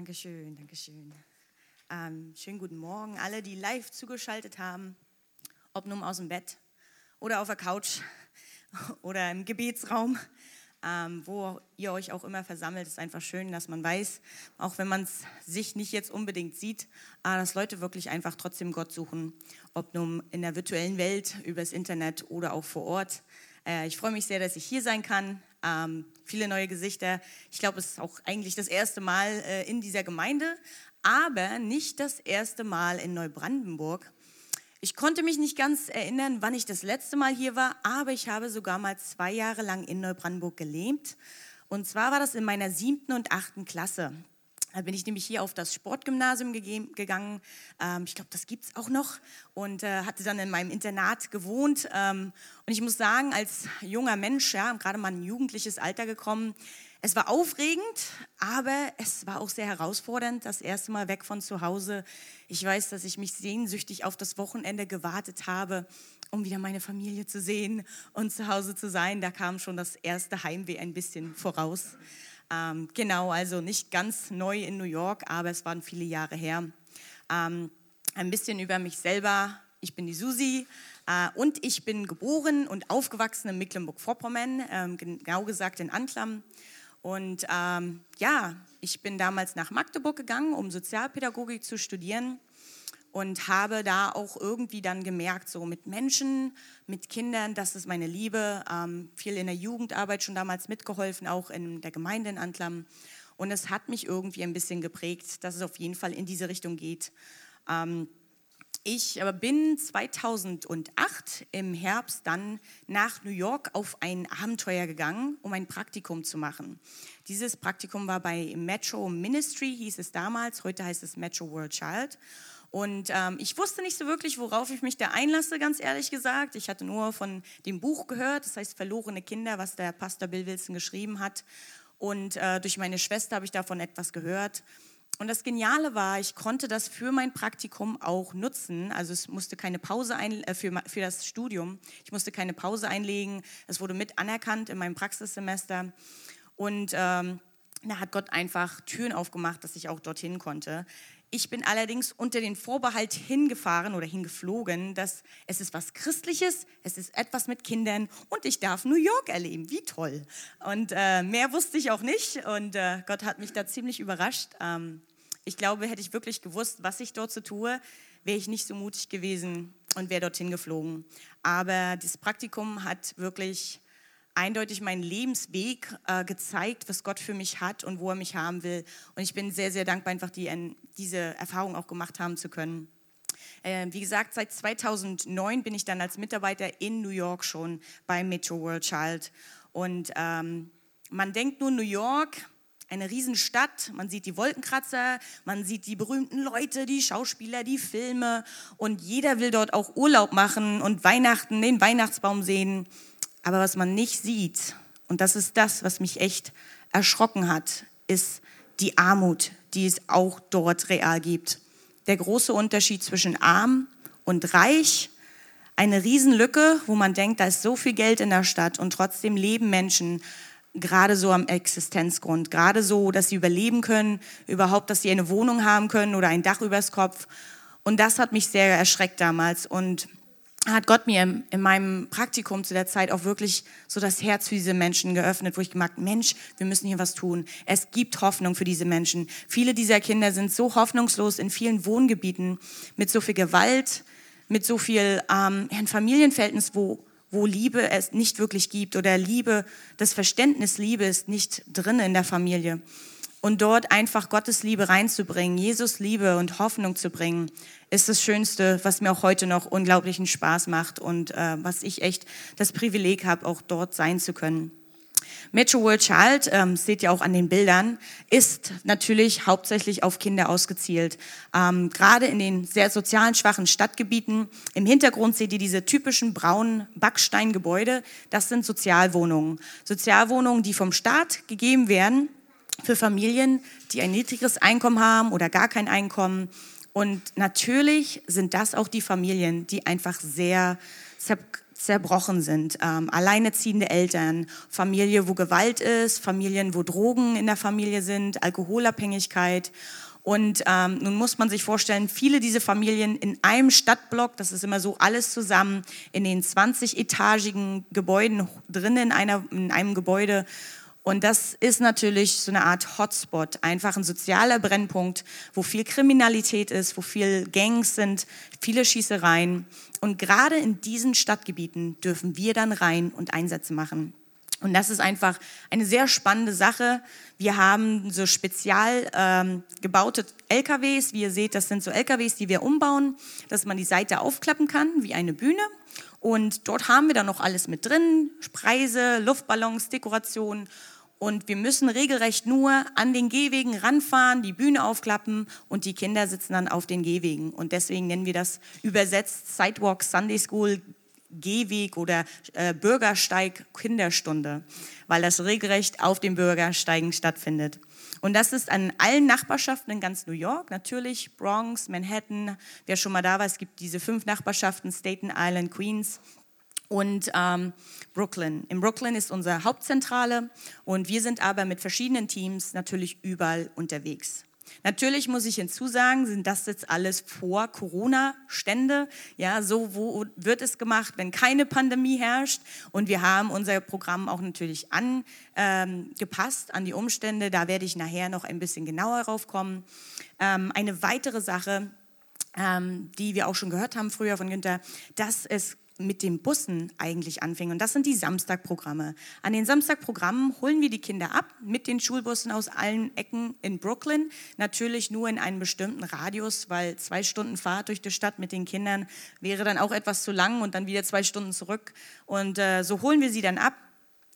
Dankeschön, Dankeschön. Ähm, schönen guten Morgen, alle, die live zugeschaltet haben, ob nun aus dem Bett oder auf der Couch oder im Gebetsraum, ähm, wo ihr euch auch immer versammelt. Es ist einfach schön, dass man weiß, auch wenn man es sich nicht jetzt unbedingt sieht, äh, dass Leute wirklich einfach trotzdem Gott suchen, ob nun in der virtuellen Welt, übers Internet oder auch vor Ort. Äh, ich freue mich sehr, dass ich hier sein kann. Ähm, viele neue Gesichter. Ich glaube, es ist auch eigentlich das erste Mal äh, in dieser Gemeinde, aber nicht das erste Mal in Neubrandenburg. Ich konnte mich nicht ganz erinnern, wann ich das letzte Mal hier war, aber ich habe sogar mal zwei Jahre lang in Neubrandenburg gelebt. Und zwar war das in meiner siebten und achten Klasse. Da bin ich nämlich hier auf das Sportgymnasium gegangen. Ähm, ich glaube, das gibt es auch noch. Und äh, hatte dann in meinem Internat gewohnt. Ähm, und ich muss sagen, als junger Mensch, ja, gerade mal ein jugendliches Alter gekommen, es war aufregend, aber es war auch sehr herausfordernd, das erste Mal weg von zu Hause. Ich weiß, dass ich mich sehnsüchtig auf das Wochenende gewartet habe, um wieder meine Familie zu sehen und zu Hause zu sein. Da kam schon das erste Heimweh ein bisschen voraus. Ähm, genau, also nicht ganz neu in New York, aber es waren viele Jahre her. Ähm, ein bisschen über mich selber. Ich bin die Susi äh, und ich bin geboren und aufgewachsen in Mecklenburg-Vorpommern, ähm, genau gesagt in Antlam. Und ähm, ja, ich bin damals nach Magdeburg gegangen, um Sozialpädagogik zu studieren und habe da auch irgendwie dann gemerkt, so mit Menschen, mit Kindern, das ist meine Liebe. Ähm, viel in der Jugendarbeit schon damals mitgeholfen, auch in der Gemeinde in Antlam. Und es hat mich irgendwie ein bisschen geprägt, dass es auf jeden Fall in diese Richtung geht. Ähm, ich bin 2008 im Herbst dann nach New York auf ein Abenteuer gegangen, um ein Praktikum zu machen. Dieses Praktikum war bei Metro Ministry, hieß es damals, heute heißt es Metro World Child. Und ähm, ich wusste nicht so wirklich, worauf ich mich da einlasse, ganz ehrlich gesagt. Ich hatte nur von dem Buch gehört, das heißt Verlorene Kinder, was der Pastor Bill Wilson geschrieben hat. Und äh, durch meine Schwester habe ich davon etwas gehört. Und das Geniale war, ich konnte das für mein Praktikum auch nutzen. Also es musste keine Pause ein, äh, für, für das Studium. Ich musste keine Pause einlegen. Es wurde mit anerkannt in meinem Praxissemester. Und ähm, da hat Gott einfach Türen aufgemacht, dass ich auch dorthin konnte. Ich bin allerdings unter den Vorbehalt hingefahren oder hingeflogen, dass es ist was Christliches, es ist etwas mit Kindern und ich darf New York erleben. Wie toll. Und äh, mehr wusste ich auch nicht und äh, Gott hat mich da ziemlich überrascht. Ähm, ich glaube, hätte ich wirklich gewusst, was ich dort so tue, wäre ich nicht so mutig gewesen und wäre dorthin geflogen. Aber das Praktikum hat wirklich eindeutig meinen Lebensweg äh, gezeigt, was Gott für mich hat und wo er mich haben will. Und ich bin sehr, sehr dankbar, einfach die, diese Erfahrung auch gemacht haben zu können. Äh, wie gesagt, seit 2009 bin ich dann als Mitarbeiter in New York schon bei Metro World Child. Und ähm, man denkt nur New York, eine Riesenstadt, man sieht die Wolkenkratzer, man sieht die berühmten Leute, die Schauspieler, die Filme und jeder will dort auch Urlaub machen und Weihnachten, den Weihnachtsbaum sehen. Aber was man nicht sieht, und das ist das, was mich echt erschrocken hat, ist die Armut, die es auch dort real gibt. Der große Unterschied zwischen arm und reich, eine Riesenlücke, wo man denkt, da ist so viel Geld in der Stadt und trotzdem leben Menschen gerade so am Existenzgrund, gerade so, dass sie überleben können, überhaupt, dass sie eine Wohnung haben können oder ein Dach übers Kopf. Und das hat mich sehr erschreckt damals und hat Gott mir in meinem Praktikum zu der Zeit auch wirklich so das Herz für diese Menschen geöffnet, wo ich gemerkt, Mensch, wir müssen hier was tun. Es gibt Hoffnung für diese Menschen. Viele dieser Kinder sind so hoffnungslos in vielen Wohngebieten mit so viel Gewalt, mit so viel ähm, ein Familienverhältnis, wo wo Liebe es nicht wirklich gibt oder Liebe, das Verständnis Liebe ist nicht drin in der Familie. Und dort einfach Gottes Liebe reinzubringen, Jesus Liebe und Hoffnung zu bringen, ist das Schönste, was mir auch heute noch unglaublichen Spaß macht und äh, was ich echt das Privileg habe, auch dort sein zu können. Metro World Child, ähm, seht ihr auch an den Bildern, ist natürlich hauptsächlich auf Kinder ausgezielt. Ähm, gerade in den sehr sozialen schwachen Stadtgebieten. Im Hintergrund seht ihr diese typischen braunen Backsteingebäude. Das sind Sozialwohnungen. Sozialwohnungen, die vom Staat gegeben werden für Familien, die ein niedriges Einkommen haben oder gar kein Einkommen. Und natürlich sind das auch die Familien, die einfach sehr zerbrochen sind. Ähm, alleinerziehende Eltern, Familie, wo Gewalt ist, Familien, wo Drogen in der Familie sind, Alkoholabhängigkeit. Und ähm, nun muss man sich vorstellen, viele dieser Familien in einem Stadtblock, das ist immer so alles zusammen, in den 20-etagigen Gebäuden drinnen in, in einem Gebäude. Und das ist natürlich so eine Art Hotspot, einfach ein sozialer Brennpunkt, wo viel Kriminalität ist, wo viel Gangs sind, viele Schießereien. Und gerade in diesen Stadtgebieten dürfen wir dann rein und Einsätze machen. Und das ist einfach eine sehr spannende Sache. Wir haben so spezial ähm, gebaute LKWs. Wie ihr seht, das sind so LKWs, die wir umbauen, dass man die Seite aufklappen kann, wie eine Bühne. Und dort haben wir dann noch alles mit drin, Preise, Luftballons, Dekorationen. Und wir müssen regelrecht nur an den Gehwegen ranfahren, die Bühne aufklappen und die Kinder sitzen dann auf den Gehwegen. Und deswegen nennen wir das übersetzt Sidewalk Sunday School Gehweg oder äh, Bürgersteig Kinderstunde, weil das regelrecht auf den Bürgersteigen stattfindet. Und das ist an allen Nachbarschaften in ganz New York, natürlich Bronx, Manhattan. Wer schon mal da war, es gibt diese fünf Nachbarschaften, Staten Island, Queens und ähm, Brooklyn. In Brooklyn ist unsere Hauptzentrale und wir sind aber mit verschiedenen Teams natürlich überall unterwegs. Natürlich muss ich hinzusagen, sind das jetzt alles vor Corona-Stände. Ja, so wo wird es gemacht, wenn keine Pandemie herrscht. Und wir haben unser Programm auch natürlich angepasst ähm, an die Umstände. Da werde ich nachher noch ein bisschen genauer drauf kommen. Ähm, eine weitere Sache, ähm, die wir auch schon gehört haben früher von Günther, dass es mit den Bussen eigentlich anfing. Und das sind die Samstagprogramme. An den Samstagprogrammen holen wir die Kinder ab mit den Schulbussen aus allen Ecken in Brooklyn. Natürlich nur in einem bestimmten Radius, weil zwei Stunden Fahrt durch die Stadt mit den Kindern wäre dann auch etwas zu lang und dann wieder zwei Stunden zurück. Und äh, so holen wir sie dann ab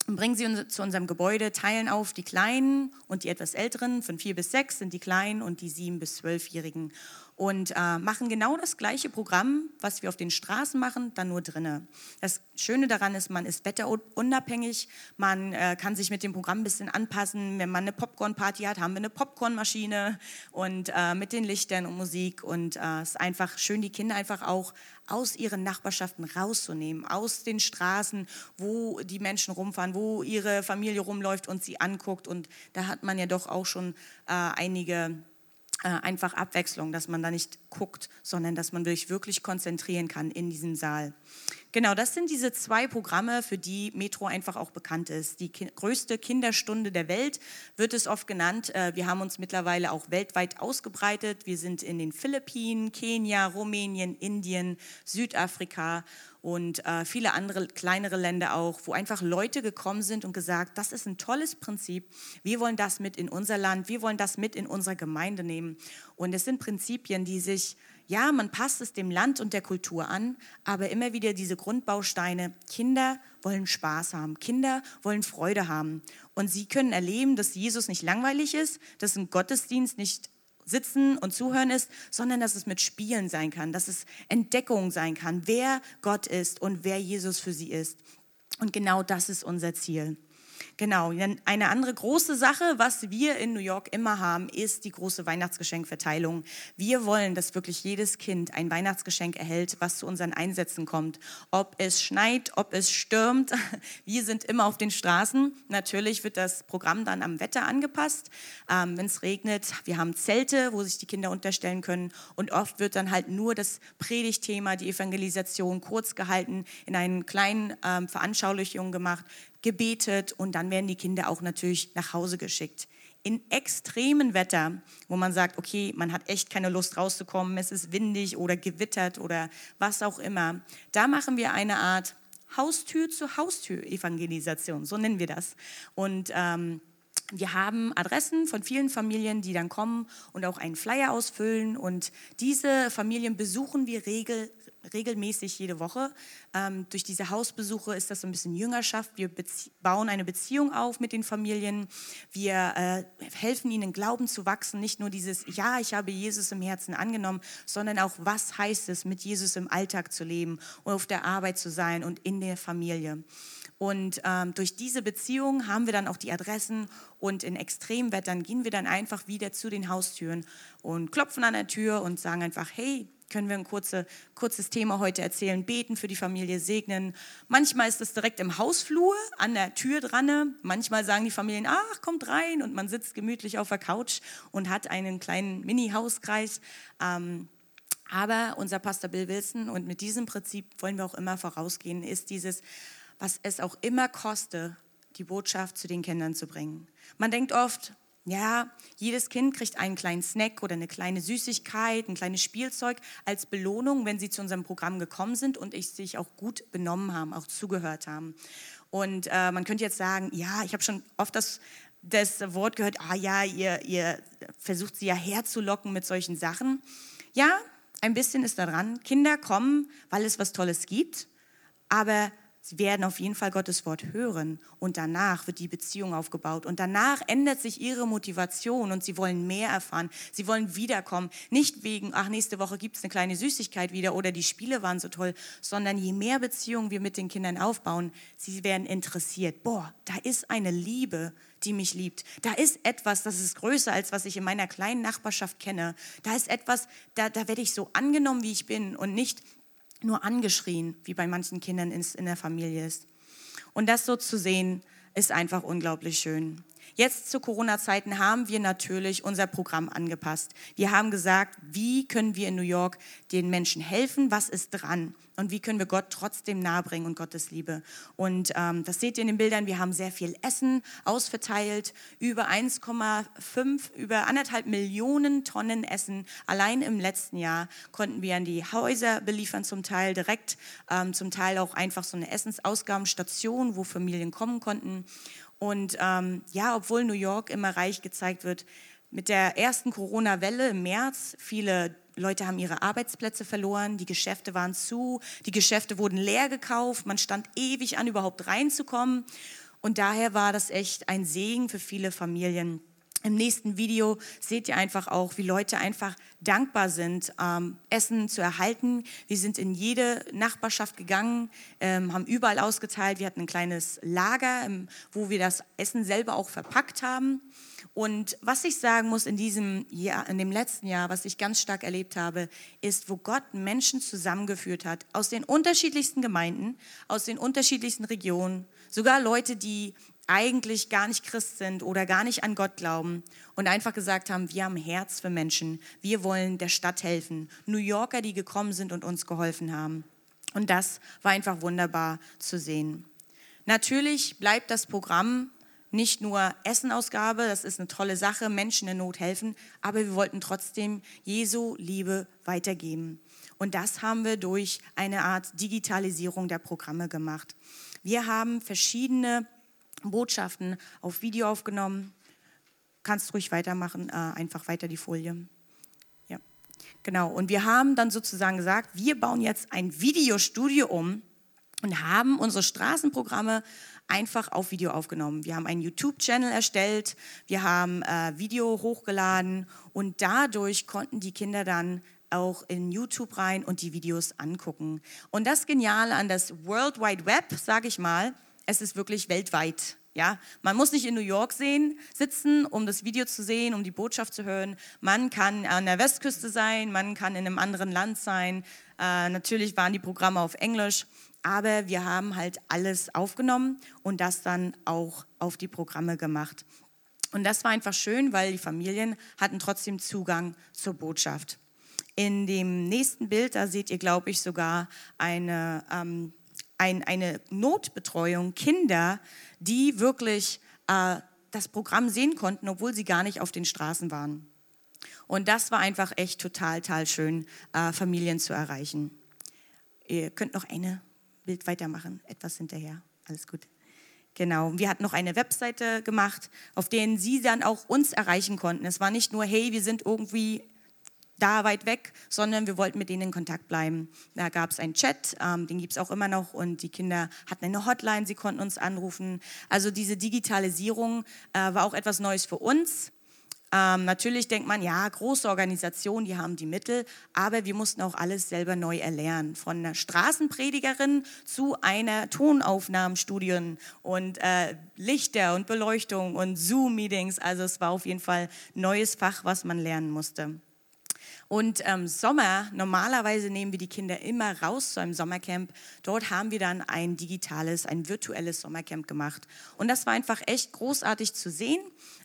bringen sie zu unserem Gebäude, teilen auf die Kleinen und die etwas Älteren, von vier bis sechs sind die Kleinen und die sieben bis zwölfjährigen und äh, machen genau das gleiche Programm, was wir auf den Straßen machen, dann nur drinnen. Das Schöne daran ist, man ist wetterunabhängig, man äh, kann sich mit dem Programm ein bisschen anpassen. Wenn man eine Popcorn-Party hat, haben wir eine Popcornmaschine und äh, mit den Lichtern und Musik und äh, es ist einfach schön, die Kinder einfach auch aus ihren Nachbarschaften rauszunehmen, aus den Straßen, wo die Menschen rumfahren, wo ihre Familie rumläuft und sie anguckt und da hat man ja doch auch schon äh, einige einfach Abwechslung, dass man da nicht guckt, sondern dass man sich wirklich konzentrieren kann in diesem Saal. Genau, das sind diese zwei Programme, für die Metro einfach auch bekannt ist. Die ki größte Kinderstunde der Welt wird es oft genannt. Äh, wir haben uns mittlerweile auch weltweit ausgebreitet. Wir sind in den Philippinen, Kenia, Rumänien, Indien, Südafrika und äh, viele andere kleinere Länder auch, wo einfach Leute gekommen sind und gesagt, das ist ein tolles Prinzip, wir wollen das mit in unser Land, wir wollen das mit in unsere Gemeinde nehmen. Und es sind Prinzipien, die sich, ja, man passt es dem Land und der Kultur an, aber immer wieder diese Grundbausteine, Kinder wollen Spaß haben, Kinder wollen Freude haben. Und sie können erleben, dass Jesus nicht langweilig ist, dass ein Gottesdienst nicht Sitzen und Zuhören ist, sondern dass es mit Spielen sein kann, dass es Entdeckung sein kann, wer Gott ist und wer Jesus für sie ist. Und genau das ist unser Ziel. Genau, eine andere große Sache, was wir in New York immer haben, ist die große Weihnachtsgeschenkverteilung. Wir wollen, dass wirklich jedes Kind ein Weihnachtsgeschenk erhält, was zu unseren Einsätzen kommt. Ob es schneit, ob es stürmt, wir sind immer auf den Straßen. Natürlich wird das Programm dann am Wetter angepasst. Ähm, Wenn es regnet, wir haben Zelte, wo sich die Kinder unterstellen können. Und oft wird dann halt nur das Predigtthema, die Evangelisation kurz gehalten, in einen kleinen ähm, Veranschaulichungen gemacht gebetet und dann werden die Kinder auch natürlich nach Hause geschickt. In extremen Wetter, wo man sagt, okay, man hat echt keine Lust rauszukommen, es ist windig oder gewittert oder was auch immer, da machen wir eine Art Haustür zu Haustür Evangelisation, so nennen wir das. Und ähm, wir haben Adressen von vielen Familien, die dann kommen und auch einen Flyer ausfüllen. Und diese Familien besuchen wir regel, regelmäßig jede Woche. Ähm, durch diese Hausbesuche ist das so ein bisschen Jüngerschaft. Wir bauen eine Beziehung auf mit den Familien. Wir äh, helfen ihnen, Glauben zu wachsen. Nicht nur dieses, ja, ich habe Jesus im Herzen angenommen, sondern auch, was heißt es, mit Jesus im Alltag zu leben und auf der Arbeit zu sein und in der Familie. Und ähm, durch diese Beziehung haben wir dann auch die Adressen und in Extremwettern gehen wir dann einfach wieder zu den Haustüren und klopfen an der Tür und sagen einfach, hey, können wir ein kurze, kurzes Thema heute erzählen, beten für die Familie, segnen. Manchmal ist es direkt im Hausflur, an der Tür dran. Manchmal sagen die Familien, ach, kommt rein und man sitzt gemütlich auf der Couch und hat einen kleinen Mini-Hauskreis. Ähm, aber unser Pastor Bill Wilson, und mit diesem Prinzip wollen wir auch immer vorausgehen, ist dieses, was es auch immer koste, die Botschaft zu den Kindern zu bringen. Man denkt oft, ja, jedes Kind kriegt einen kleinen Snack oder eine kleine Süßigkeit, ein kleines Spielzeug als Belohnung, wenn sie zu unserem Programm gekommen sind und sich auch gut benommen haben, auch zugehört haben. Und äh, man könnte jetzt sagen, ja, ich habe schon oft das, das Wort gehört, ah ja, ihr, ihr versucht sie ja herzulocken mit solchen Sachen. Ja, ein bisschen ist daran. Kinder kommen, weil es was Tolles gibt, aber Sie werden auf jeden Fall Gottes Wort hören und danach wird die Beziehung aufgebaut und danach ändert sich ihre Motivation und sie wollen mehr erfahren. Sie wollen wiederkommen. Nicht wegen, ach, nächste Woche gibt es eine kleine Süßigkeit wieder oder die Spiele waren so toll, sondern je mehr Beziehungen wir mit den Kindern aufbauen, sie werden interessiert. Boah, da ist eine Liebe, die mich liebt. Da ist etwas, das ist größer als was ich in meiner kleinen Nachbarschaft kenne. Da ist etwas, da, da werde ich so angenommen, wie ich bin und nicht nur angeschrien, wie bei manchen Kindern in der Familie ist. Und das so zu sehen, ist einfach unglaublich schön. Jetzt zu Corona-Zeiten haben wir natürlich unser Programm angepasst. Wir haben gesagt, wie können wir in New York den Menschen helfen? Was ist dran? Und wie können wir Gott trotzdem nahebringen und Gottes Liebe? Und ähm, das seht ihr in den Bildern. Wir haben sehr viel Essen ausverteilt. Über 1,5, über anderthalb Millionen Tonnen Essen. Allein im letzten Jahr konnten wir an die Häuser beliefern, zum Teil direkt, ähm, zum Teil auch einfach so eine Essensausgabenstation, wo Familien kommen konnten. Und ähm, ja, obwohl New York immer reich gezeigt wird, mit der ersten Corona-Welle im März, viele Leute haben ihre Arbeitsplätze verloren, die Geschäfte waren zu, die Geschäfte wurden leer gekauft, man stand ewig an, überhaupt reinzukommen. Und daher war das echt ein Segen für viele Familien. Im nächsten Video seht ihr einfach auch, wie Leute einfach dankbar sind, ähm, Essen zu erhalten. Wir sind in jede Nachbarschaft gegangen, ähm, haben überall ausgeteilt. Wir hatten ein kleines Lager, ähm, wo wir das Essen selber auch verpackt haben. Und was ich sagen muss in diesem Jahr, in dem letzten Jahr, was ich ganz stark erlebt habe, ist, wo Gott Menschen zusammengeführt hat aus den unterschiedlichsten Gemeinden, aus den unterschiedlichsten Regionen, sogar Leute, die eigentlich gar nicht Christ sind oder gar nicht an Gott glauben und einfach gesagt haben, wir haben Herz für Menschen, wir wollen der Stadt helfen. New Yorker, die gekommen sind und uns geholfen haben. Und das war einfach wunderbar zu sehen. Natürlich bleibt das Programm nicht nur Essenausgabe, das ist eine tolle Sache, Menschen in Not helfen, aber wir wollten trotzdem Jesu Liebe weitergeben. Und das haben wir durch eine Art Digitalisierung der Programme gemacht. Wir haben verschiedene Botschaften auf Video aufgenommen. Kannst ruhig weitermachen, äh, einfach weiter die Folie. Ja, genau. Und wir haben dann sozusagen gesagt, wir bauen jetzt ein Videostudio um und haben unsere Straßenprogramme einfach auf Video aufgenommen. Wir haben einen YouTube-Channel erstellt, wir haben äh, Video hochgeladen und dadurch konnten die Kinder dann auch in YouTube rein und die Videos angucken. Und das Geniale an das World Wide Web, sage ich mal, es ist wirklich weltweit. Ja, man muss nicht in New York sehen, sitzen, um das Video zu sehen, um die Botschaft zu hören. Man kann an der Westküste sein, man kann in einem anderen Land sein. Äh, natürlich waren die Programme auf Englisch, aber wir haben halt alles aufgenommen und das dann auch auf die Programme gemacht. Und das war einfach schön, weil die Familien hatten trotzdem Zugang zur Botschaft. In dem nächsten Bild, da seht ihr, glaube ich, sogar eine ähm, ein, eine Notbetreuung, Kinder, die wirklich äh, das Programm sehen konnten, obwohl sie gar nicht auf den Straßen waren. Und das war einfach echt total, total schön, äh, Familien zu erreichen. Ihr könnt noch eine Bild weitermachen, etwas hinterher. Alles gut. Genau. Wir hatten noch eine Webseite gemacht, auf denen Sie dann auch uns erreichen konnten. Es war nicht nur, hey, wir sind irgendwie da weit weg, sondern wir wollten mit denen in Kontakt bleiben. Da gab es einen Chat, ähm, den gibt es auch immer noch und die Kinder hatten eine Hotline, sie konnten uns anrufen. Also diese Digitalisierung äh, war auch etwas Neues für uns. Ähm, natürlich denkt man, ja, große Organisationen, die haben die Mittel, aber wir mussten auch alles selber neu erlernen. Von einer Straßenpredigerin zu einer Tonaufnahmenstudien und äh, Lichter und Beleuchtung und Zoom-Meetings. Also es war auf jeden Fall neues Fach, was man lernen musste. Und ähm, Sommer, normalerweise nehmen wir die Kinder immer raus zu einem Sommercamp. Dort haben wir dann ein digitales, ein virtuelles Sommercamp gemacht. Und das war einfach echt großartig zu sehen,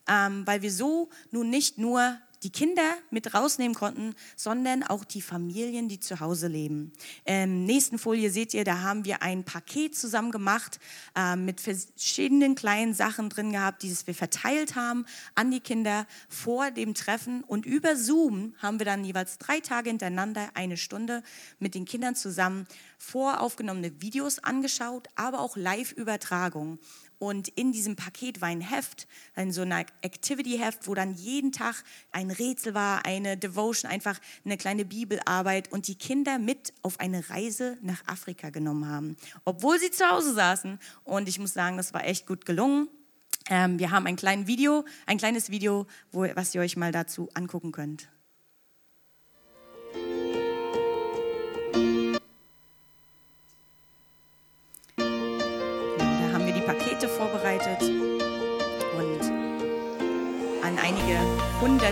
ähm, weil wir so nun nicht nur die Kinder mit rausnehmen konnten, sondern auch die Familien, die zu Hause leben. Ähm, nächsten Folie seht ihr, da haben wir ein Paket zusammen gemacht äh, mit verschiedenen kleinen Sachen drin gehabt, die wir verteilt haben an die Kinder vor dem Treffen. Und über Zoom haben wir dann jeweils drei Tage hintereinander eine Stunde mit den Kindern zusammen voraufgenommene Videos angeschaut, aber auch Live-Übertragungen. Und in diesem Paket war ein Heft, ein so ein Activity-Heft, wo dann jeden Tag ein Rätsel war, eine Devotion, einfach eine kleine Bibelarbeit und die Kinder mit auf eine Reise nach Afrika genommen haben, obwohl sie zu Hause saßen. Und ich muss sagen, das war echt gut gelungen. Ähm, wir haben ein kleines Video, ein kleines Video, wo, was ihr euch mal dazu angucken könnt.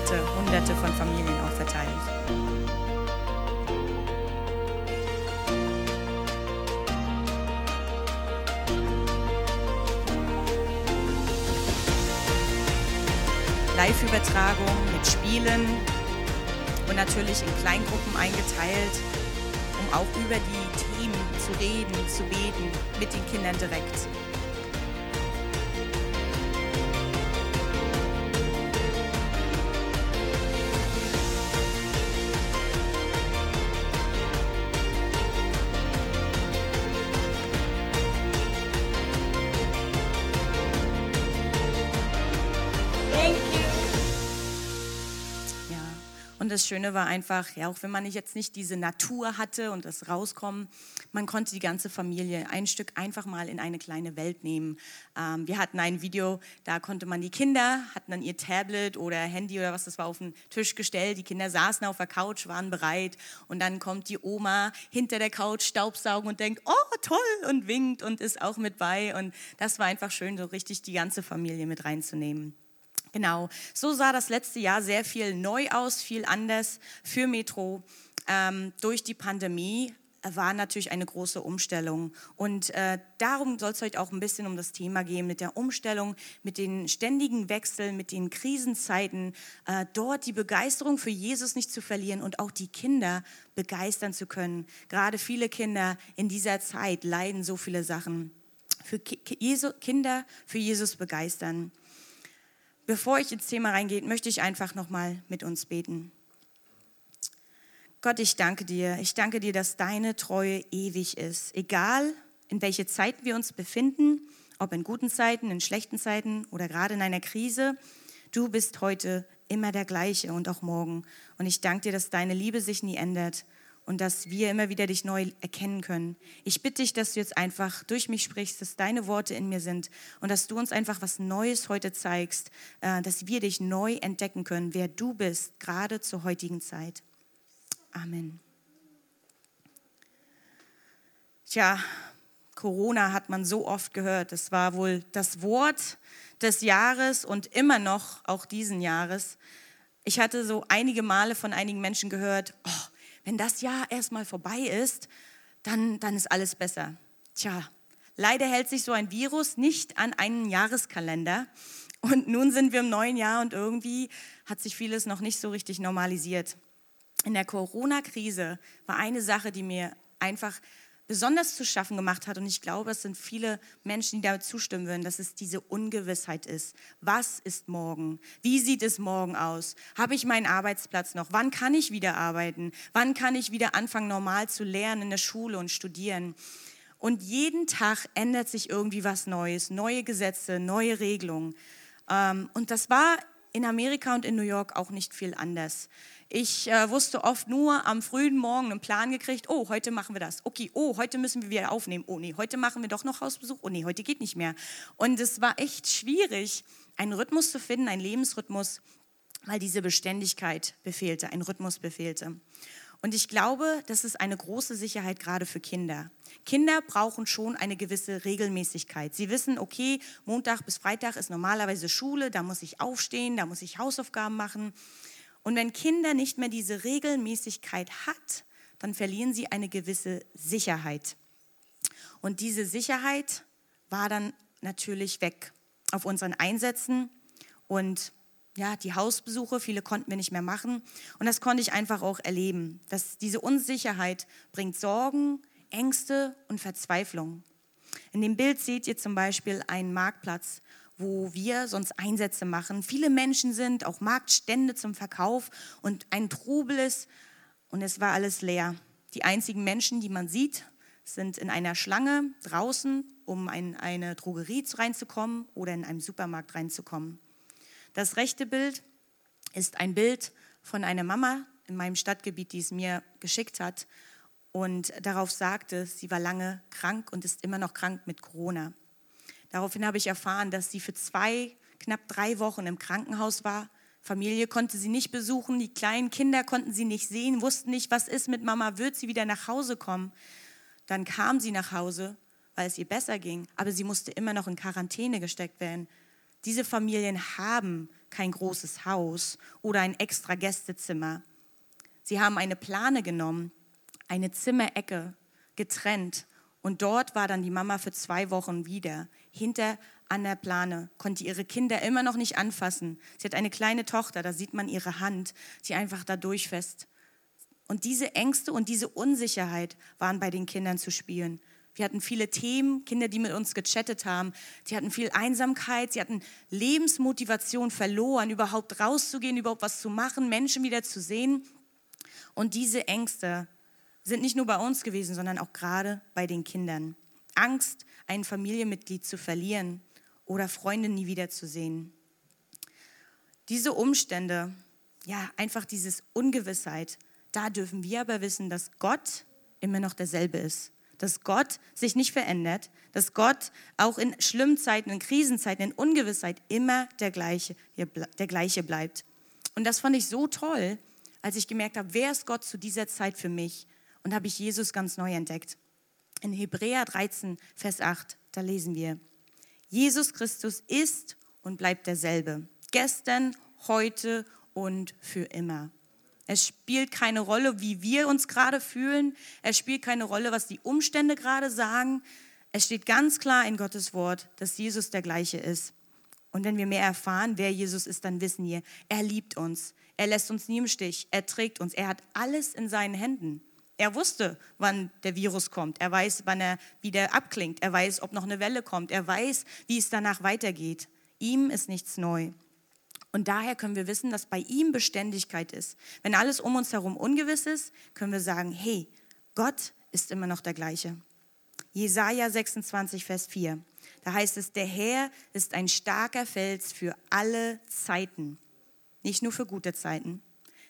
Hunderte, Hunderte von Familien auch verteilt. Live-Übertragung mit Spielen und natürlich in Kleingruppen eingeteilt, um auch über die Themen zu reden, zu beten mit den Kindern direkt. Das Schöne war einfach, ja, auch wenn man jetzt nicht diese Natur hatte und das Rauskommen, man konnte die ganze Familie ein Stück einfach mal in eine kleine Welt nehmen. Ähm, wir hatten ein Video, da konnte man die Kinder, hatten dann ihr Tablet oder Handy oder was, das war auf den Tisch gestellt. Die Kinder saßen auf der Couch, waren bereit. Und dann kommt die Oma hinter der Couch Staubsaugen und denkt, oh, toll, und winkt und ist auch mit bei. Und das war einfach schön, so richtig die ganze Familie mit reinzunehmen. Genau, so sah das letzte Jahr sehr viel neu aus, viel anders für Metro. Ähm, durch die Pandemie war natürlich eine große Umstellung. Und äh, darum soll es heute auch ein bisschen um das Thema gehen, mit der Umstellung, mit den ständigen Wechseln, mit den Krisenzeiten, äh, dort die Begeisterung für Jesus nicht zu verlieren und auch die Kinder begeistern zu können. Gerade viele Kinder in dieser Zeit leiden so viele Sachen. Für Ki Jesu, Kinder für Jesus begeistern. Bevor ich ins Thema reingehe, möchte ich einfach nochmal mit uns beten. Gott, ich danke dir. Ich danke dir, dass deine Treue ewig ist. Egal, in welche Zeiten wir uns befinden, ob in guten Zeiten, in schlechten Zeiten oder gerade in einer Krise, du bist heute immer der gleiche und auch morgen. Und ich danke dir, dass deine Liebe sich nie ändert und dass wir immer wieder dich neu erkennen können. Ich bitte dich, dass du jetzt einfach durch mich sprichst, dass deine Worte in mir sind und dass du uns einfach was Neues heute zeigst, äh, dass wir dich neu entdecken können, wer du bist, gerade zur heutigen Zeit. Amen. Tja, Corona hat man so oft gehört. Das war wohl das Wort des Jahres und immer noch auch diesen Jahres. Ich hatte so einige Male von einigen Menschen gehört, oh, wenn das Jahr erstmal vorbei ist, dann, dann ist alles besser. Tja, leider hält sich so ein Virus nicht an einen Jahreskalender. Und nun sind wir im neuen Jahr und irgendwie hat sich vieles noch nicht so richtig normalisiert. In der Corona-Krise war eine Sache, die mir einfach besonders zu schaffen gemacht hat. Und ich glaube, es sind viele Menschen, die damit zustimmen würden, dass es diese Ungewissheit ist. Was ist morgen? Wie sieht es morgen aus? Habe ich meinen Arbeitsplatz noch? Wann kann ich wieder arbeiten? Wann kann ich wieder anfangen, normal zu lernen in der Schule und studieren? Und jeden Tag ändert sich irgendwie was Neues, neue Gesetze, neue Regelungen. Ähm, und das war in Amerika und in New York auch nicht viel anders. Ich äh, wusste oft nur am frühen Morgen einen Plan gekriegt, oh, heute machen wir das. Okay, oh, heute müssen wir wieder aufnehmen. Oh nee, heute machen wir doch noch Hausbesuch. Oh nee, heute geht nicht mehr. Und es war echt schwierig, einen Rhythmus zu finden, einen Lebensrhythmus, weil diese Beständigkeit befehlte, ein Rhythmus befehlte. Und ich glaube, das ist eine große Sicherheit gerade für Kinder. Kinder brauchen schon eine gewisse Regelmäßigkeit. Sie wissen, okay, Montag bis Freitag ist normalerweise Schule, da muss ich aufstehen, da muss ich Hausaufgaben machen. Und wenn Kinder nicht mehr diese Regelmäßigkeit hat, dann verlieren sie eine gewisse Sicherheit. Und diese Sicherheit war dann natürlich weg auf unseren Einsätzen und ja, die Hausbesuche, viele konnten wir nicht mehr machen. Und das konnte ich einfach auch erleben, dass diese Unsicherheit bringt Sorgen, Ängste und Verzweiflung. In dem Bild seht ihr zum Beispiel einen Marktplatz, wo wir sonst Einsätze machen. Viele Menschen sind, auch Marktstände zum Verkauf und ein Trubel ist und es war alles leer. Die einzigen Menschen, die man sieht, sind in einer Schlange draußen, um in eine Drogerie reinzukommen oder in einem Supermarkt reinzukommen. Das rechte Bild ist ein Bild von einer Mama in meinem Stadtgebiet, die es mir geschickt hat und darauf sagte, sie war lange krank und ist immer noch krank mit Corona. Daraufhin habe ich erfahren, dass sie für zwei, knapp drei Wochen im Krankenhaus war. Familie konnte sie nicht besuchen, die kleinen Kinder konnten sie nicht sehen, wussten nicht, was ist mit Mama, wird sie wieder nach Hause kommen. Dann kam sie nach Hause, weil es ihr besser ging, aber sie musste immer noch in Quarantäne gesteckt werden. Diese Familien haben kein großes Haus oder ein extra Gästezimmer. Sie haben eine Plane genommen, eine Zimmerecke getrennt und dort war dann die Mama für zwei Wochen wieder hinter an der Plane, konnte ihre Kinder immer noch nicht anfassen. Sie hat eine kleine Tochter, da sieht man ihre Hand, die einfach da durchfasst. Und diese Ängste und diese Unsicherheit waren bei den Kindern zu spielen. Wir hatten viele Themen, Kinder, die mit uns gechattet haben. Sie hatten viel Einsamkeit, sie hatten Lebensmotivation verloren, überhaupt rauszugehen, überhaupt was zu machen, Menschen wieder zu sehen. Und diese Ängste sind nicht nur bei uns gewesen, sondern auch gerade bei den Kindern. Angst, ein Familienmitglied zu verlieren oder Freunde nie wiederzusehen. Diese Umstände, ja, einfach dieses Ungewissheit, da dürfen wir aber wissen, dass Gott immer noch derselbe ist. Dass Gott sich nicht verändert, dass Gott auch in schlimmen Zeiten, in Krisenzeiten, in Ungewissheit immer der gleiche, der gleiche bleibt. Und das fand ich so toll, als ich gemerkt habe, wer ist Gott zu dieser Zeit für mich? Und habe ich Jesus ganz neu entdeckt. In Hebräer 13, Vers 8, da lesen wir, Jesus Christus ist und bleibt derselbe, gestern, heute und für immer. Es spielt keine Rolle, wie wir uns gerade fühlen. Es spielt keine Rolle, was die Umstände gerade sagen. Es steht ganz klar in Gottes Wort, dass Jesus der gleiche ist. Und wenn wir mehr erfahren, wer Jesus ist, dann wissen wir, er liebt uns. Er lässt uns nie im Stich. Er trägt uns. Er hat alles in seinen Händen. Er wusste, wann der Virus kommt. Er weiß, wann er wieder abklingt. Er weiß, ob noch eine Welle kommt. Er weiß, wie es danach weitergeht. Ihm ist nichts neu. Und daher können wir wissen, dass bei ihm Beständigkeit ist. Wenn alles um uns herum ungewiss ist, können wir sagen, hey, Gott ist immer noch der gleiche. Jesaja 26, Vers 4. Da heißt es, der Herr ist ein starker Fels für alle Zeiten. Nicht nur für gute Zeiten,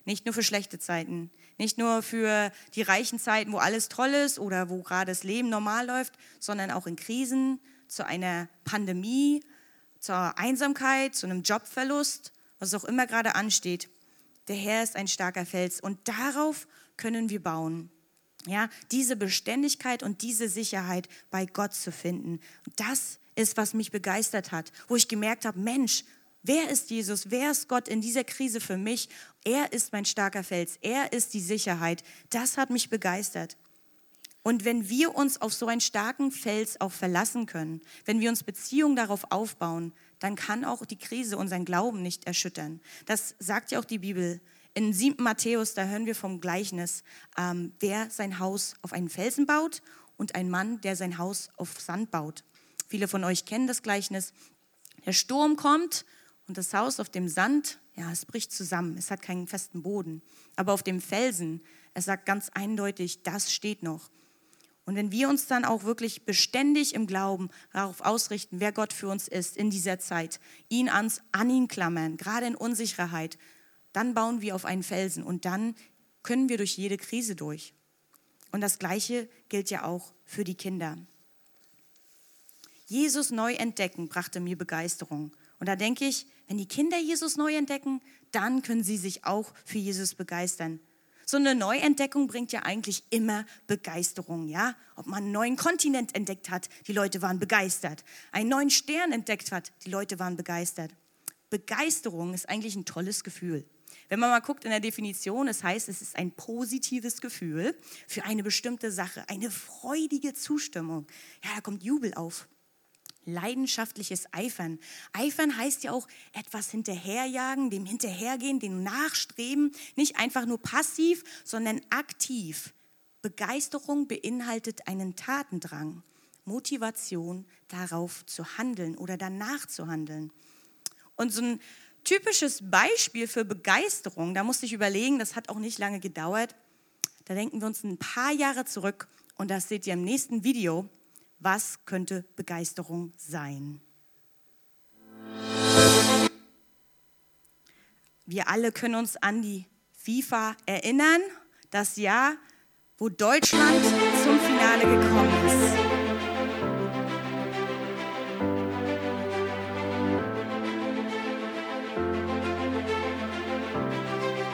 nicht nur für schlechte Zeiten, nicht nur für die reichen Zeiten, wo alles toll ist oder wo gerade das Leben normal läuft, sondern auch in Krisen, zu einer Pandemie, zur Einsamkeit, zu einem Jobverlust, was auch immer gerade ansteht. Der Herr ist ein starker Fels und darauf können wir bauen. Ja, diese Beständigkeit und diese Sicherheit bei Gott zu finden. Das ist, was mich begeistert hat, wo ich gemerkt habe, Mensch, Wer ist Jesus? Wer ist Gott in dieser Krise für mich? Er ist mein starker Fels. Er ist die Sicherheit. Das hat mich begeistert. Und wenn wir uns auf so einen starken Fels auch verlassen können, wenn wir uns Beziehungen darauf aufbauen, dann kann auch die Krise unseren Glauben nicht erschüttern. Das sagt ja auch die Bibel. In 7. Matthäus, da hören wir vom Gleichnis, ähm, wer sein Haus auf einen Felsen baut und ein Mann, der sein Haus auf Sand baut. Viele von euch kennen das Gleichnis. Der Sturm kommt und das Haus auf dem Sand, ja, es bricht zusammen. Es hat keinen festen Boden. Aber auf dem Felsen, es sagt ganz eindeutig, das steht noch. Und wenn wir uns dann auch wirklich beständig im Glauben darauf ausrichten, wer Gott für uns ist in dieser Zeit, ihn ans, an ihn klammern, gerade in Unsicherheit, dann bauen wir auf einen Felsen und dann können wir durch jede Krise durch. Und das Gleiche gilt ja auch für die Kinder. Jesus neu entdecken brachte mir Begeisterung. Und da denke ich, wenn die Kinder Jesus neu entdecken, dann können sie sich auch für Jesus begeistern. So eine Neuentdeckung bringt ja eigentlich immer Begeisterung, ja? Ob man einen neuen Kontinent entdeckt hat, die Leute waren begeistert. Einen neuen Stern entdeckt hat, die Leute waren begeistert. Begeisterung ist eigentlich ein tolles Gefühl. Wenn man mal guckt in der Definition, es heißt, es ist ein positives Gefühl für eine bestimmte Sache, eine freudige Zustimmung. Ja, da kommt Jubel auf. Leidenschaftliches Eifern. Eifern heißt ja auch etwas hinterherjagen, dem hinterhergehen, dem nachstreben. Nicht einfach nur passiv, sondern aktiv. Begeisterung beinhaltet einen Tatendrang, Motivation darauf zu handeln oder danach zu handeln. Und so ein typisches Beispiel für Begeisterung, da musste ich überlegen, das hat auch nicht lange gedauert. Da denken wir uns ein paar Jahre zurück und das seht ihr im nächsten Video. Was könnte Begeisterung sein? Wir alle können uns an die FIFA erinnern, das Jahr, wo Deutschland zum Finale gekommen ist.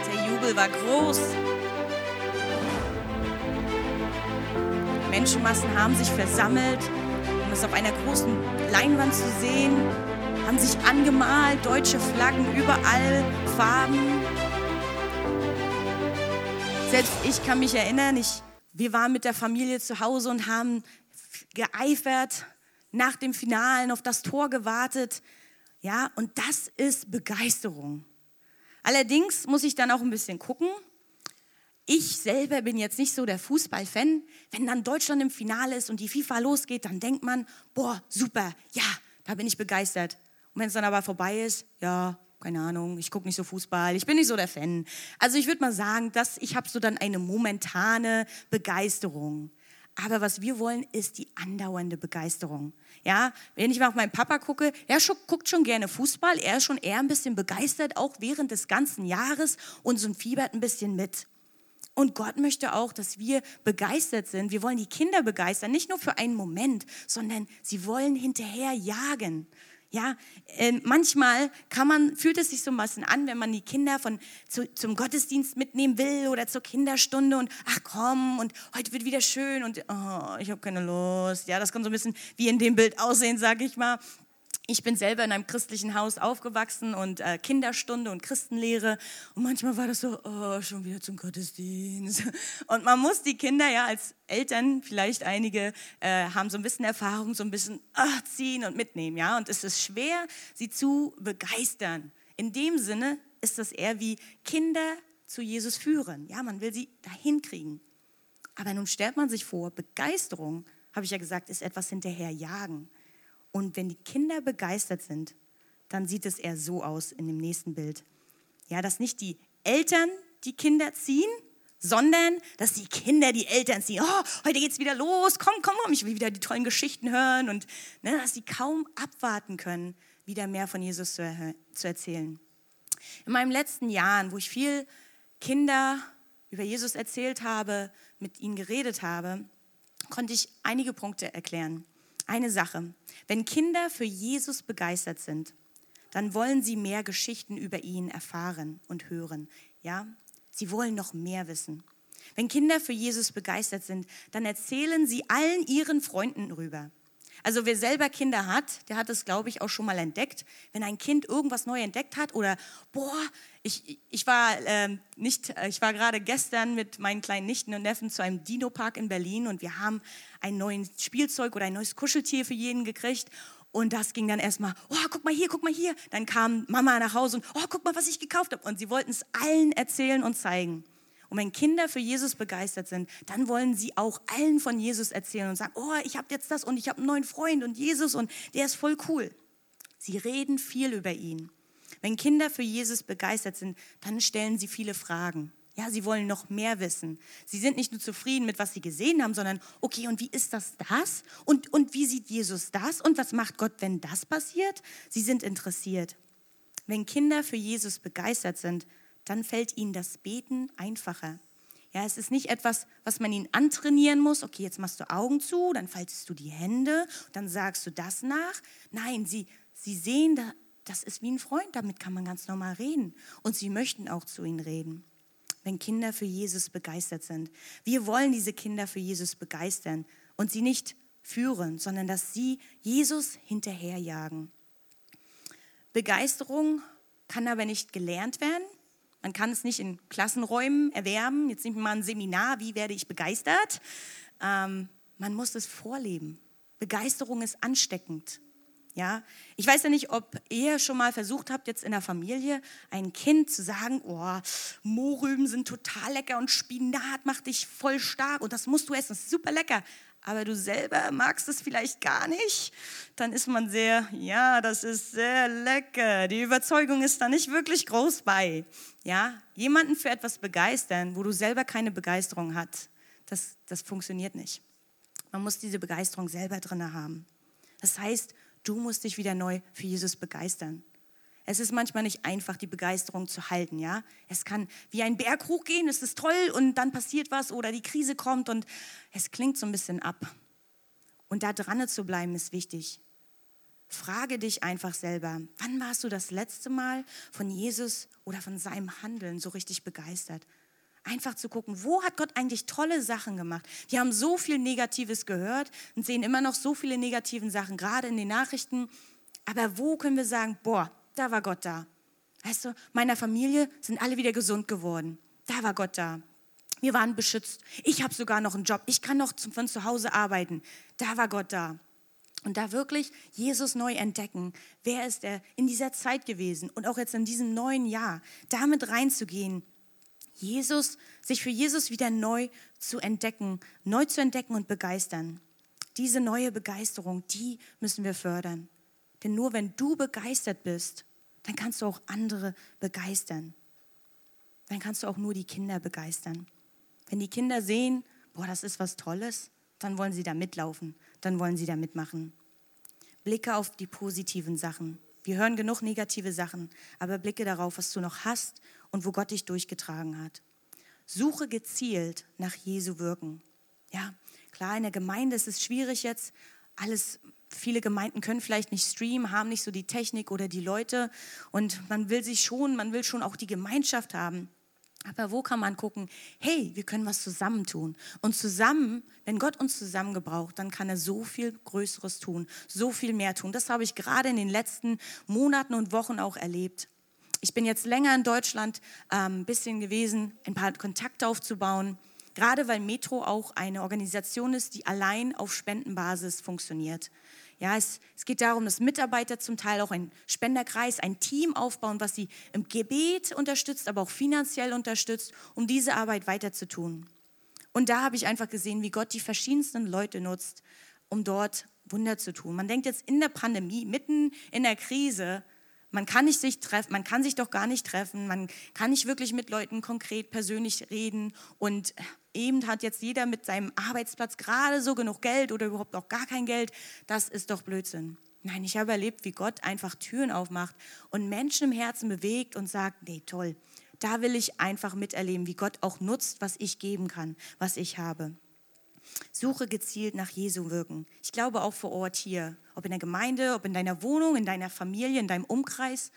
Der Jubel war groß. Menschenmassen haben sich versammelt, um es auf einer großen Leinwand zu sehen, haben sich angemalt, deutsche Flaggen, überall Farben. Selbst ich kann mich erinnern, ich, wir waren mit der Familie zu Hause und haben geeifert, nach dem Finalen auf das Tor gewartet. Ja, und das ist Begeisterung. Allerdings muss ich dann auch ein bisschen gucken. Ich selber bin jetzt nicht so der Fußballfan. Wenn dann Deutschland im Finale ist und die FIFA losgeht, dann denkt man, boah, super, ja, da bin ich begeistert. Und wenn es dann aber vorbei ist, ja, keine Ahnung, ich gucke nicht so Fußball, ich bin nicht so der Fan. Also ich würde mal sagen, dass ich habe so dann eine momentane Begeisterung. Aber was wir wollen, ist die andauernde Begeisterung. Ja, wenn ich mal auf meinen Papa gucke, er guckt schon gerne Fußball, er ist schon eher ein bisschen begeistert, auch während des ganzen Jahres und so ein fiebert ein bisschen mit. Und Gott möchte auch, dass wir begeistert sind. Wir wollen die Kinder begeistern, nicht nur für einen Moment, sondern sie wollen hinterher jagen. Ja, äh, manchmal kann man, fühlt es sich so ein bisschen an, wenn man die Kinder von, zu, zum Gottesdienst mitnehmen will oder zur Kinderstunde und ach komm und heute wird wieder schön und oh, ich habe keine Lust. Ja, das kann so ein bisschen wie in dem Bild aussehen, sage ich mal. Ich bin selber in einem christlichen Haus aufgewachsen und äh, Kinderstunde und Christenlehre. Und manchmal war das so, oh, schon wieder zum Gottesdienst. Und man muss die Kinder ja als Eltern, vielleicht einige äh, haben so ein bisschen Erfahrung, so ein bisschen ach, ziehen und mitnehmen. ja. Und es ist schwer, sie zu begeistern. In dem Sinne ist das eher wie Kinder zu Jesus führen. Ja, man will sie dahin kriegen. Aber nun stellt man sich vor, Begeisterung, habe ich ja gesagt, ist etwas hinterherjagen. Und wenn die Kinder begeistert sind, dann sieht es eher so aus in dem nächsten Bild. Ja, dass nicht die Eltern die Kinder ziehen, sondern dass die Kinder die Eltern ziehen. Oh, heute geht's wieder los. Komm, komm, komm, ich will wieder die tollen Geschichten hören und ne, dass sie kaum abwarten können, wieder mehr von Jesus zu, zu erzählen. In meinen letzten Jahren, wo ich viel Kinder über Jesus erzählt habe, mit ihnen geredet habe, konnte ich einige Punkte erklären eine Sache. Wenn Kinder für Jesus begeistert sind, dann wollen sie mehr Geschichten über ihn erfahren und hören. Ja, sie wollen noch mehr wissen. Wenn Kinder für Jesus begeistert sind, dann erzählen sie allen ihren Freunden darüber. Also wer selber Kinder hat, der hat es, glaube ich, auch schon mal entdeckt. Wenn ein Kind irgendwas neu entdeckt hat oder, boah, ich, ich war, äh, nicht, äh, ich war gerade gestern mit meinen kleinen Nichten und Neffen zu einem Dino-Park in Berlin und wir haben ein neues Spielzeug oder ein neues Kuscheltier für jeden gekriegt. Und das ging dann erstmal, oh, guck mal hier, guck mal hier. Dann kam Mama nach Hause und, oh, guck mal, was ich gekauft habe. Und sie wollten es allen erzählen und zeigen. Und wenn Kinder für Jesus begeistert sind, dann wollen sie auch allen von Jesus erzählen und sagen, oh, ich habe jetzt das und ich habe einen neuen Freund und Jesus und der ist voll cool. Sie reden viel über ihn. Wenn Kinder für Jesus begeistert sind, dann stellen sie viele Fragen. Ja, sie wollen noch mehr wissen. Sie sind nicht nur zufrieden mit, was sie gesehen haben, sondern, okay, und wie ist das das? Und, und wie sieht Jesus das? Und was macht Gott, wenn das passiert? Sie sind interessiert. Wenn Kinder für Jesus begeistert sind, dann fällt ihnen das Beten einfacher. Ja, es ist nicht etwas, was man ihnen antrainieren muss. Okay, jetzt machst du Augen zu, dann faltest du die Hände, dann sagst du das nach. Nein, sie, sie sehen, das ist wie ein Freund, damit kann man ganz normal reden. Und sie möchten auch zu ihnen reden, wenn Kinder für Jesus begeistert sind. Wir wollen diese Kinder für Jesus begeistern und sie nicht führen, sondern dass sie Jesus hinterherjagen. Begeisterung kann aber nicht gelernt werden. Man kann es nicht in Klassenräumen erwerben. Jetzt nehmen wir mal ein Seminar, wie werde ich begeistert? Ähm, man muss es vorleben. Begeisterung ist ansteckend. Ja, ich weiß ja nicht, ob ihr schon mal versucht habt, jetzt in der Familie ein Kind zu sagen, oh, Mohrrüben sind total lecker und Spinat macht dich voll stark und das musst du essen, das ist super lecker. Aber du selber magst es vielleicht gar nicht, dann ist man sehr, ja, das ist sehr lecker. Die Überzeugung ist da nicht wirklich groß bei. Ja, jemanden für etwas begeistern, wo du selber keine Begeisterung hast, das, das funktioniert nicht. Man muss diese Begeisterung selber drin haben. Das heißt, Du musst dich wieder neu für Jesus begeistern. Es ist manchmal nicht einfach, die Begeisterung zu halten, ja. Es kann wie ein Berg hochgehen, es ist toll und dann passiert was oder die Krise kommt und es klingt so ein bisschen ab. Und da dran zu bleiben ist wichtig. Frage dich einfach selber, wann warst du das letzte Mal von Jesus oder von seinem Handeln so richtig begeistert? Einfach zu gucken, wo hat Gott eigentlich tolle Sachen gemacht? Wir haben so viel Negatives gehört und sehen immer noch so viele negativen Sachen, gerade in den Nachrichten. Aber wo können wir sagen, boah, da war Gott da? Weißt du, meiner Familie sind alle wieder gesund geworden. Da war Gott da. Wir waren beschützt. Ich habe sogar noch einen Job. Ich kann noch von zu Hause arbeiten. Da war Gott da. Und da wirklich Jesus neu entdecken. Wer ist er in dieser Zeit gewesen und auch jetzt in diesem neuen Jahr, damit reinzugehen Jesus, sich für Jesus wieder neu zu entdecken, neu zu entdecken und begeistern. Diese neue Begeisterung, die müssen wir fördern. Denn nur wenn du begeistert bist, dann kannst du auch andere begeistern. Dann kannst du auch nur die Kinder begeistern. Wenn die Kinder sehen, boah, das ist was Tolles, dann wollen sie da mitlaufen, dann wollen sie da mitmachen. Blicke auf die positiven Sachen. Wir hören genug negative Sachen, aber blicke darauf, was du noch hast und wo Gott dich durchgetragen hat. Suche gezielt nach Jesu Wirken. Ja, klar, in der Gemeinde ist es schwierig jetzt. Alles, viele Gemeinden können vielleicht nicht streamen, haben nicht so die Technik oder die Leute. Und man will sich schon, man will schon auch die Gemeinschaft haben. Aber wo kann man gucken, hey, wir können was zusammen tun. Und zusammen, wenn Gott uns zusammen gebraucht, dann kann er so viel Größeres tun, so viel mehr tun. Das habe ich gerade in den letzten Monaten und Wochen auch erlebt. Ich bin jetzt länger in Deutschland ein ähm, bisschen gewesen, ein paar Kontakte aufzubauen, gerade weil Metro auch eine Organisation ist, die allein auf Spendenbasis funktioniert. Ja, es, es, geht darum, dass Mitarbeiter zum Teil auch ein Spenderkreis, ein Team aufbauen, was sie im Gebet unterstützt, aber auch finanziell unterstützt, um diese Arbeit weiterzutun. Und da habe ich einfach gesehen, wie Gott die verschiedensten Leute nutzt, um dort Wunder zu tun. Man denkt jetzt in der Pandemie, mitten in der Krise, man kann nicht sich treffen, man kann sich doch gar nicht treffen, man kann nicht wirklich mit Leuten konkret persönlich reden und eben hat jetzt jeder mit seinem Arbeitsplatz gerade so genug Geld oder überhaupt auch gar kein Geld. Das ist doch Blödsinn. Nein, ich habe erlebt, wie Gott einfach Türen aufmacht und Menschen im Herzen bewegt und sagt, nee, toll, da will ich einfach miterleben, wie Gott auch nutzt, was ich geben kann, was ich habe. Suche gezielt nach Jesu wirken. Ich glaube auch vor Ort hier, ob in der Gemeinde, ob in deiner Wohnung, in deiner Familie, in deinem Umkreis,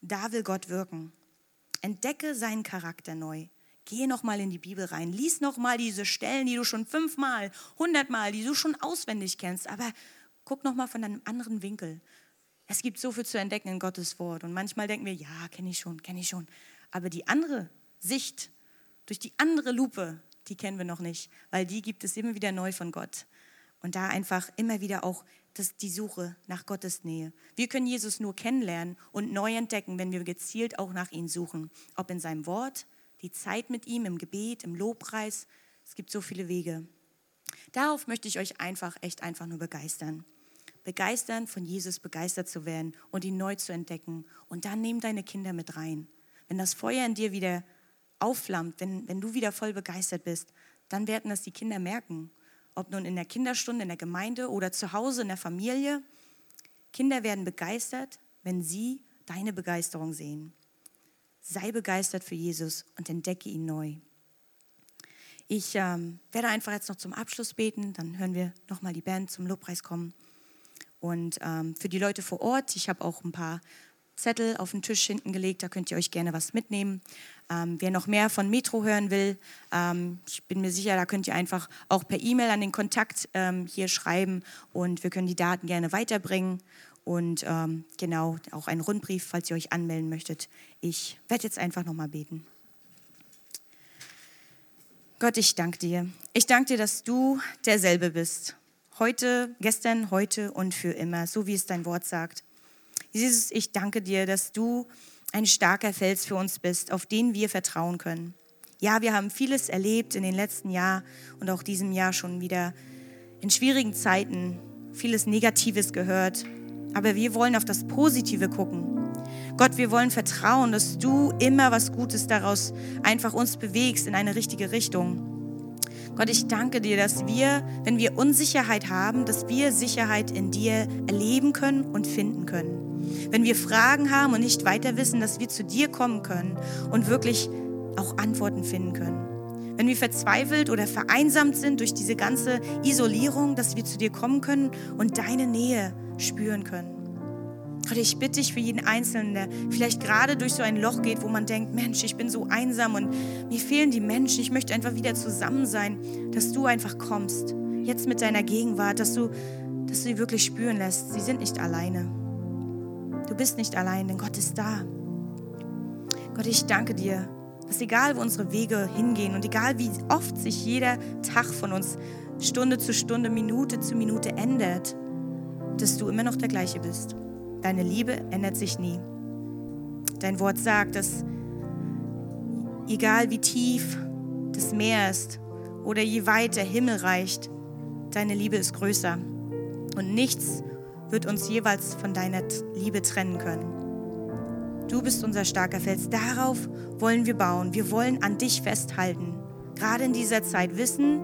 da will Gott wirken. Entdecke seinen Charakter neu. Gehe nochmal in die Bibel rein, lies nochmal diese Stellen, die du schon fünfmal, hundertmal, die du schon auswendig kennst, aber guck nochmal von einem anderen Winkel. Es gibt so viel zu entdecken in Gottes Wort und manchmal denken wir, ja, kenne ich schon, kenne ich schon. Aber die andere Sicht, durch die andere Lupe, die kennen wir noch nicht, weil die gibt es immer wieder neu von Gott. Und da einfach immer wieder auch das, die Suche nach Gottes Nähe. Wir können Jesus nur kennenlernen und neu entdecken, wenn wir gezielt auch nach ihm suchen. Ob in seinem Wort, die Zeit mit ihm, im Gebet, im Lobpreis. Es gibt so viele Wege. Darauf möchte ich euch einfach, echt einfach nur begeistern. Begeistern, von Jesus begeistert zu werden und ihn neu zu entdecken. Und dann nehm deine Kinder mit rein. Wenn das Feuer in dir wieder aufflammt, wenn, wenn du wieder voll begeistert bist, dann werden das die Kinder merken. Ob nun in der Kinderstunde, in der Gemeinde oder zu Hause in der Familie. Kinder werden begeistert, wenn sie deine Begeisterung sehen. Sei begeistert für Jesus und entdecke ihn neu. Ich ähm, werde einfach jetzt noch zum Abschluss beten, dann hören wir nochmal die Band zum Lobpreis kommen. Und ähm, für die Leute vor Ort, ich habe auch ein paar Zettel auf den Tisch hinten gelegt, da könnt ihr euch gerne was mitnehmen. Ähm, wer noch mehr von Metro hören will, ähm, ich bin mir sicher, da könnt ihr einfach auch per E-Mail an den Kontakt ähm, hier schreiben und wir können die Daten gerne weiterbringen. Und ähm, genau, auch ein Rundbrief, falls ihr euch anmelden möchtet. Ich werde jetzt einfach nochmal beten. Gott, ich danke dir. Ich danke dir, dass du derselbe bist. Heute, gestern, heute und für immer, so wie es dein Wort sagt. Jesus, ich danke dir, dass du ein starker Fels für uns bist, auf den wir vertrauen können. Ja, wir haben vieles erlebt in den letzten Jahren und auch diesem Jahr schon wieder in schwierigen Zeiten, vieles Negatives gehört, aber wir wollen auf das Positive gucken. Gott, wir wollen vertrauen, dass du immer was Gutes daraus einfach uns bewegst in eine richtige Richtung. Gott, ich danke dir, dass wir, wenn wir Unsicherheit haben, dass wir Sicherheit in dir erleben können und finden können. Wenn wir Fragen haben und nicht weiter wissen, dass wir zu dir kommen können und wirklich auch Antworten finden können. Wenn wir verzweifelt oder vereinsamt sind durch diese ganze Isolierung, dass wir zu dir kommen können und deine Nähe spüren können. Gott, ich bitte dich für jeden Einzelnen, der vielleicht gerade durch so ein Loch geht, wo man denkt, Mensch, ich bin so einsam und mir fehlen die Menschen, ich möchte einfach wieder zusammen sein, dass du einfach kommst, jetzt mit deiner Gegenwart, dass du, dass du sie wirklich spüren lässt. Sie sind nicht alleine. Du bist nicht allein, denn Gott ist da. Gott, ich danke dir, dass egal, wo unsere Wege hingehen und egal, wie oft sich jeder Tag von uns Stunde zu Stunde, Minute zu Minute ändert, dass du immer noch der gleiche bist. Deine Liebe ändert sich nie. Dein Wort sagt, dass egal wie tief das Meer ist oder je weit der Himmel reicht, deine Liebe ist größer. Und nichts wird uns jeweils von deiner Liebe trennen können. Du bist unser starker Fels. Darauf wollen wir bauen. Wir wollen an dich festhalten. Gerade in dieser Zeit wissen,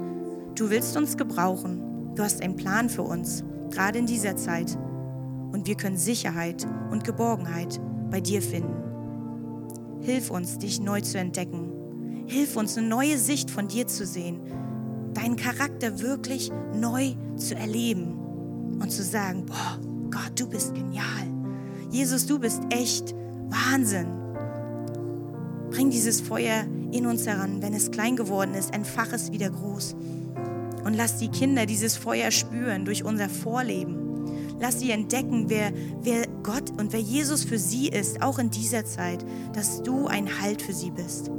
du willst uns gebrauchen. Du hast einen Plan für uns. Gerade in dieser Zeit und wir können Sicherheit und Geborgenheit bei dir finden. Hilf uns, dich neu zu entdecken. Hilf uns, eine neue Sicht von dir zu sehen, deinen Charakter wirklich neu zu erleben und zu sagen, boah, Gott, du bist genial. Jesus, du bist echt Wahnsinn. Bring dieses Feuer in uns heran. Wenn es klein geworden ist, entfach es wieder groß. Und lass die Kinder dieses Feuer spüren durch unser Vorleben Lass sie entdecken, wer, wer Gott und wer Jesus für sie ist, auch in dieser Zeit, dass du ein Halt für sie bist.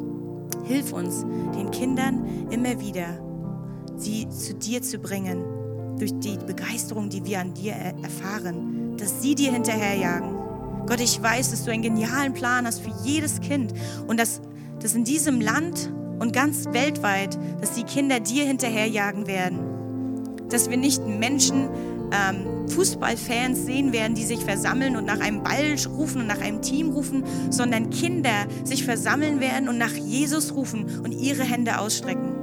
Hilf uns, den Kindern immer wieder, sie zu dir zu bringen, durch die Begeisterung, die wir an dir erfahren, dass sie dir hinterherjagen. Gott, ich weiß, dass du einen genialen Plan hast für jedes Kind und dass, dass in diesem Land und ganz weltweit, dass die Kinder dir hinterherjagen werden. Dass wir nicht Menschen ähm, Fußballfans sehen werden, die sich versammeln und nach einem Ball rufen und nach einem Team rufen, sondern Kinder sich versammeln werden und nach Jesus rufen und ihre Hände ausstrecken.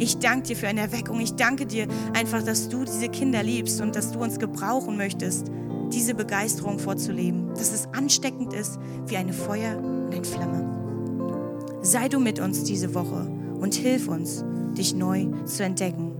Ich danke dir für eine Erweckung. Ich danke dir einfach, dass du diese Kinder liebst und dass du uns gebrauchen möchtest, diese Begeisterung vorzuleben. Dass es ansteckend ist wie eine Feuer und eine Flamme. Sei du mit uns diese Woche und hilf uns, dich neu zu entdecken